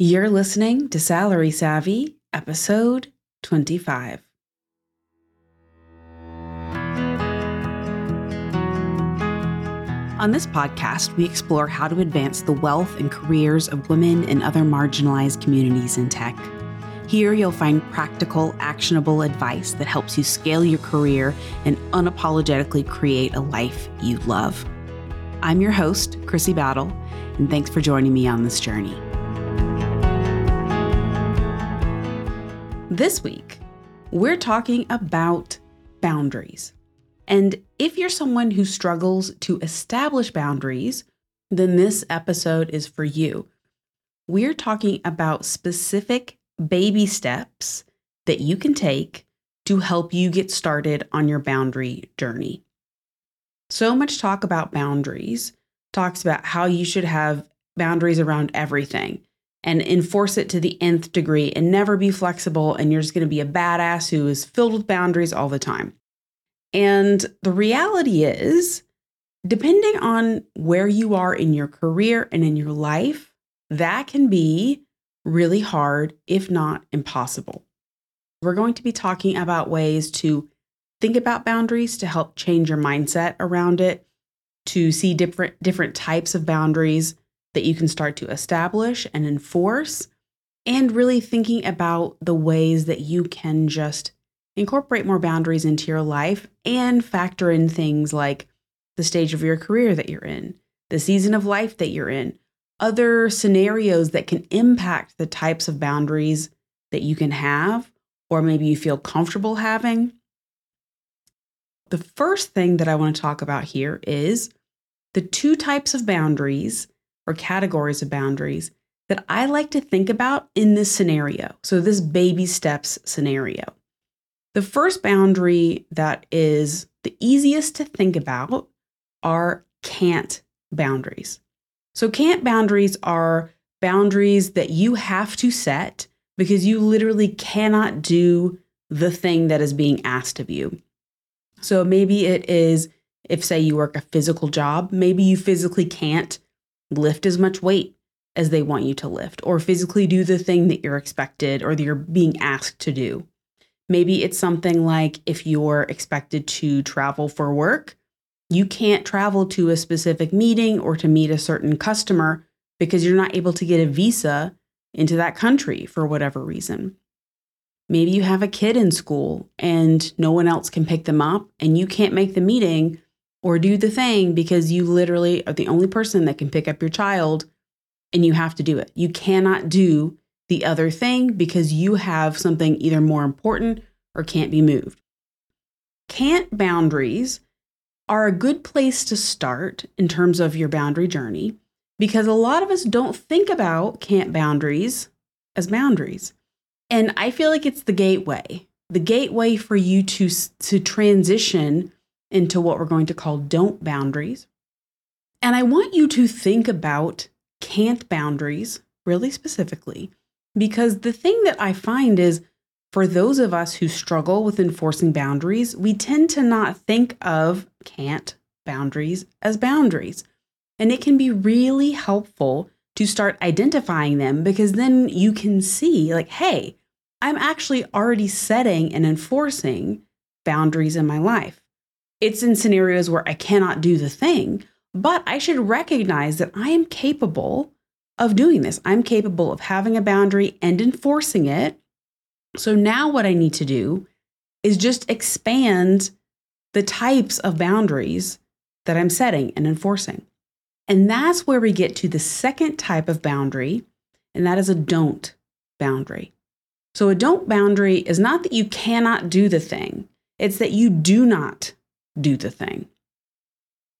You're listening to Salary Savvy, episode 25. On this podcast, we explore how to advance the wealth and careers of women and other marginalized communities in tech. Here, you'll find practical, actionable advice that helps you scale your career and unapologetically create a life you love. I'm your host, Chrissy Battle, and thanks for joining me on this journey. This week, we're talking about boundaries. And if you're someone who struggles to establish boundaries, then this episode is for you. We're talking about specific baby steps that you can take to help you get started on your boundary journey. So much talk about boundaries talks about how you should have boundaries around everything and enforce it to the nth degree and never be flexible. And you're just going to be a badass who is filled with boundaries all the time. And the reality is, depending on where you are in your career and in your life, that can be really hard, if not impossible. We're going to be talking about ways to think about boundaries to help change your mindset around it, to see different different types of boundaries that you can start to establish and enforce, and really thinking about the ways that you can just incorporate more boundaries into your life and factor in things like the stage of your career that you're in, the season of life that you're in, other scenarios that can impact the types of boundaries that you can have, or maybe you feel comfortable having. The first thing that I want to talk about here is the two types of boundaries or categories of boundaries that I like to think about in this scenario. So, this baby steps scenario. The first boundary that is the easiest to think about are can't boundaries. So, can't boundaries are boundaries that you have to set because you literally cannot do the thing that is being asked of you. So, maybe it is if, say, you work a physical job, maybe you physically can't lift as much weight as they want you to lift, or physically do the thing that you're expected or that you're being asked to do. Maybe it's something like if you're expected to travel for work, you can't travel to a specific meeting or to meet a certain customer because you're not able to get a visa into that country for whatever reason. Maybe you have a kid in school and no one else can pick them up, and you can't make the meeting or do the thing because you literally are the only person that can pick up your child and you have to do it. You cannot do the other thing because you have something either more important or can't be moved. Can't boundaries are a good place to start in terms of your boundary journey because a lot of us don't think about can't boundaries as boundaries. And I feel like it's the gateway, the gateway for you to, to transition into what we're going to call don't boundaries. And I want you to think about can't boundaries really specifically because the thing that I find is for those of us who struggle with enforcing boundaries, we tend to not think of can't boundaries as boundaries. And it can be really helpful to start identifying them because then you can see, like, hey, I'm actually already setting and enforcing boundaries in my life. It's in scenarios where I cannot do the thing, but I should recognize that I am capable of doing this. I'm capable of having a boundary and enforcing it so now what I need to do is just expand the types of boundaries that I'm setting and enforcing. And that's where we get to the second type of boundary, and that is a don't boundary. So, a don't boundary is not that you cannot do the thing, it's that you do not do the thing.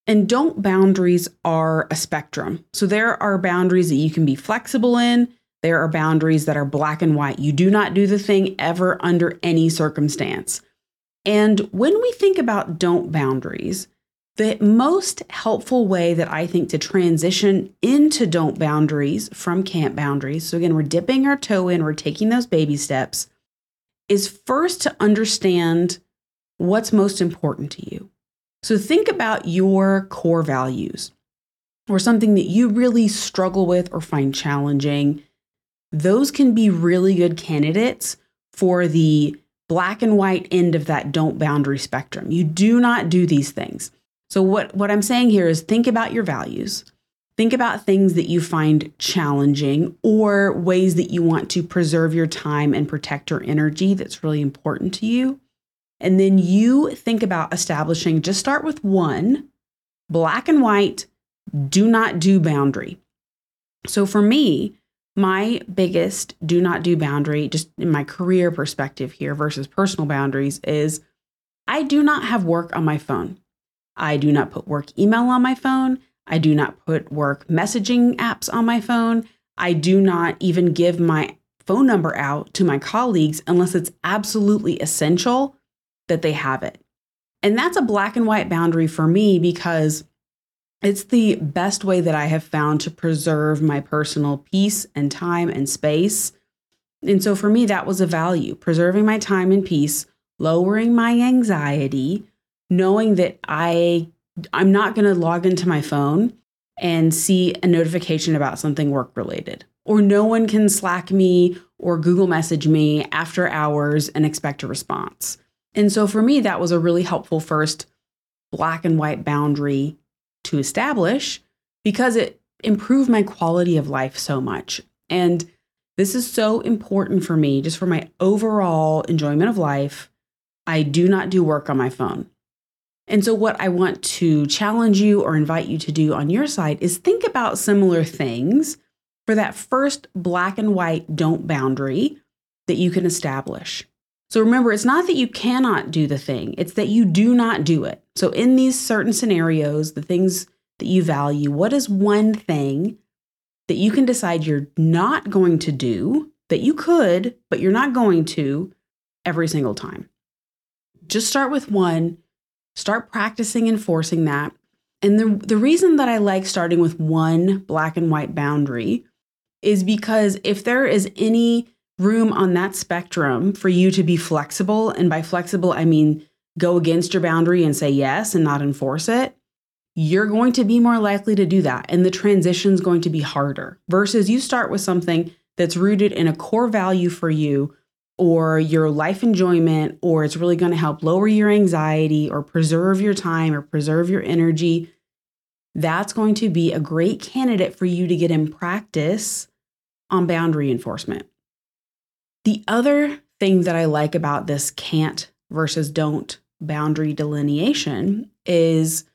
And don't boundaries are a spectrum. So, there are boundaries that you can be flexible in, there are boundaries that are black and white. You do not do the thing ever under any circumstance. And when we think about don't boundaries, the most helpful way that I think to transition into don't boundaries from can't boundaries, so again, we're dipping our toe in, we're taking those baby steps, is first to understand what's most important to you. So think about your core values or something that you really struggle with or find challenging those can be really good candidates for the black and white end of that don't boundary spectrum. You do not do these things. So what what I'm saying here is think about your values. Think about things that you find challenging or ways that you want to preserve your time and protect your energy that's really important to you. And then you think about establishing, just start with one black and white, do not do boundary. So for me, my biggest do not do boundary, just in my career perspective here versus personal boundaries, is I do not have work on my phone. I do not put work email on my phone. I do not put work messaging apps on my phone. I do not even give my phone number out to my colleagues unless it's absolutely essential that they have it. And that's a black and white boundary for me because it's the best way that I have found to preserve my personal peace and time and space. And so for me, that was a value preserving my time and peace, lowering my anxiety, knowing that I I'm not going to log into my phone and see a notification about something work related. Or no one can Slack me or Google message me after hours and expect a response. And so for me, that was a really helpful first black and white boundary to establish because it improved my quality of life so much. And this is so important for me, just for my overall enjoyment of life. I do not do work on my phone. And so, what I want to challenge you or invite you to do on your side is think about similar things for that first black and white don't boundary that you can establish. So, remember, it's not that you cannot do the thing, it's that you do not do it. So, in these certain scenarios, the things that you value, what is one thing that you can decide you're not going to do that you could, but you're not going to every single time? Just start with one Start practicing enforcing that. And the, the reason that I like starting with one black and white boundary is because if there is any room on that spectrum for you to be flexible, and by flexible, I mean go against your boundary and say yes and not enforce it, you're going to be more likely to do that. And the transition is going to be harder versus you start with something that's rooted in a core value for you or your life enjoyment, or it's really going to help lower your anxiety or preserve your time or preserve your energy, that's going to be a great candidate for you to get in practice on boundary enforcement. The other thing that I like about this can't versus don't boundary delineation is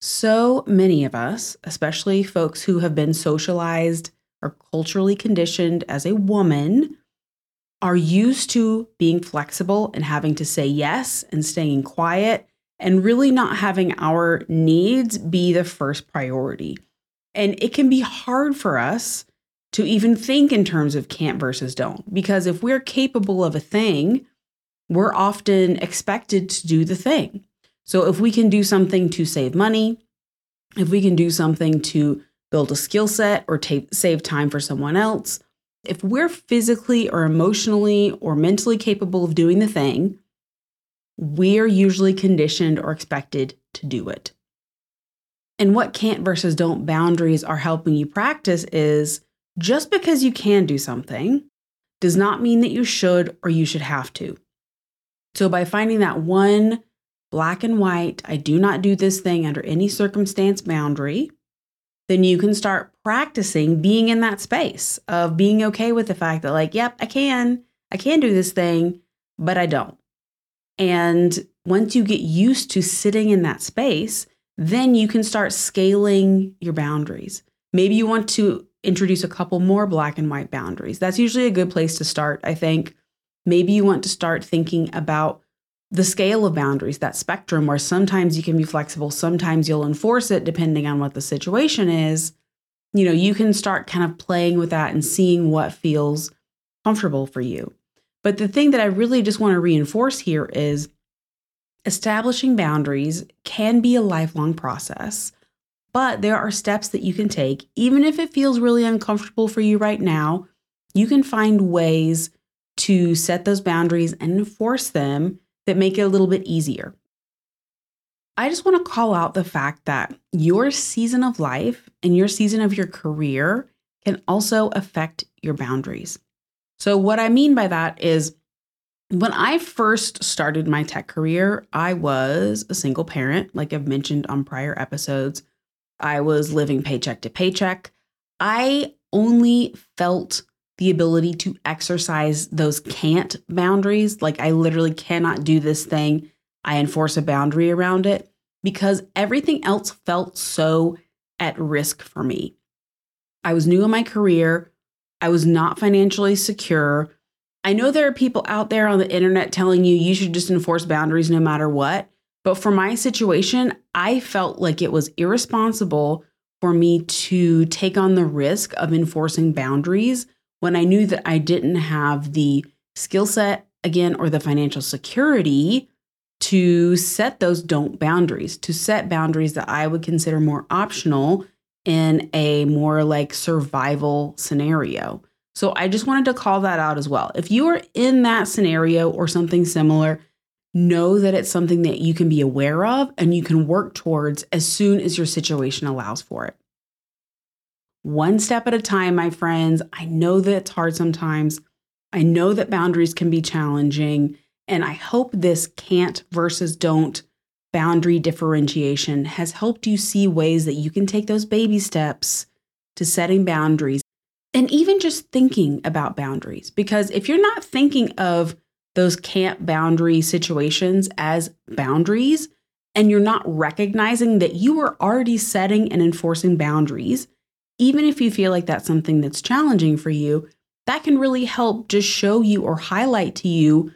so many of us, especially folks who have been socialized or culturally conditioned as a woman, are used to being flexible and having to say yes and staying quiet and really not having our needs be the first priority. And it can be hard for us to even think in terms of can't versus don't, because if we're capable of a thing, we're often expected to do the thing. So if we can do something to save money, if we can do something to build a skill set or save time for someone else, if we're physically or emotionally or mentally capable of doing the thing, we're usually conditioned or expected to do it. And what can't versus don't boundaries are helping you practice is just because you can do something does not mean that you should or you should have to. So, by finding that one black and white, I do not do this thing under any circumstance boundary, then you can start practicing being in that space of being okay with the fact that, like, yep, I can, I can do this thing, but I don't. And once you get used to sitting in that space, then you can start scaling your boundaries. Maybe you want to introduce a couple more black and white boundaries. That's usually a good place to start, I think. Maybe you want to start thinking about the scale of boundaries, that spectrum where sometimes you can be flexible, sometimes you'll enforce it depending on what the situation is. You know, you can start kind of playing with that and seeing what feels comfortable for you. But the thing that I really just want to reinforce here is establishing boundaries can be a lifelong process, but there are steps that you can take. Even if it feels really uncomfortable for you right now, you can find ways to set those boundaries and enforce them that make it a little bit easier. I just want to call out the fact that your season of life and your season of your career can also affect your boundaries. So, what I mean by that is when I first started my tech career, I was a single parent, like I've mentioned on prior episodes. I was living paycheck to paycheck. I only felt the ability to exercise those can't boundaries. Like, I literally cannot do this thing. I enforce a boundary around it because everything else felt so at risk for me. I was new in my career. I was not financially secure. I know there are people out there on the internet telling you you should just enforce boundaries no matter what. But for my situation, I felt like it was irresponsible for me to take on the risk of enforcing boundaries when I knew that I didn't have the skill set, again, or the financial security to set those don't boundaries, to set boundaries that I would consider more optional in a more like survival scenario. So I just wanted to call that out as well. If you are in that scenario or something similar, know that it's something that you can be aware of and you can work towards as soon as your situation allows for it. One step at a time, my friends. I know that it's hard sometimes. I know that boundaries can be challenging. And I hope this can't versus don't boundary differentiation has helped you see ways that you can take those baby steps to setting boundaries and even just thinking about boundaries. Because if you're not thinking of those can't boundary situations as boundaries, and you're not recognizing that you are already setting and enforcing boundaries, even if you feel like that's something that's challenging for you, that can really help just show you or highlight to you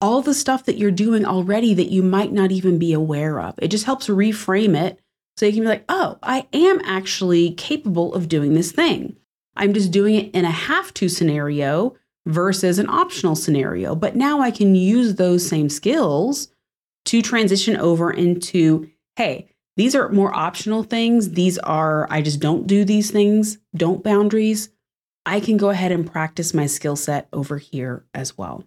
all the stuff that you're doing already that you might not even be aware of. It just helps reframe it so you can be like, oh, I am actually capable of doing this thing. I'm just doing it in a have to scenario versus an optional scenario. But now I can use those same skills to transition over into hey, these are more optional things. These are, I just don't do these things, don't boundaries. I can go ahead and practice my skill set over here as well.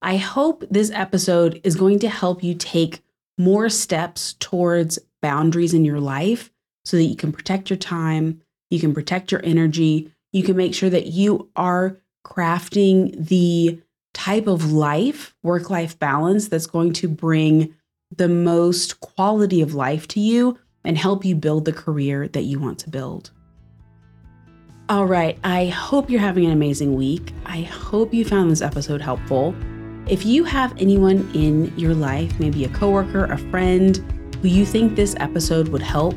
I hope this episode is going to help you take more steps towards boundaries in your life so that you can protect your time, you can protect your energy. You can make sure that you are crafting the type of life, work life balance that's going to bring the most quality of life to you and help you build the career that you want to build. All right, I hope you're having an amazing week. I hope you found this episode helpful. If you have anyone in your life, maybe a coworker, a friend, who you think this episode would help,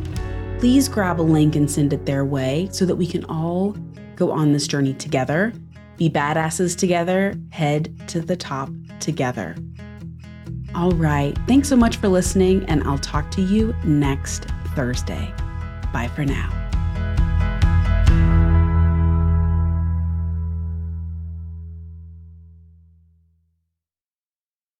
please grab a link and send it their way so that we can all go on this journey together, be badasses together, head to the top together. All right. Thanks so much for listening, and I'll talk to you next Thursday. Bye for now.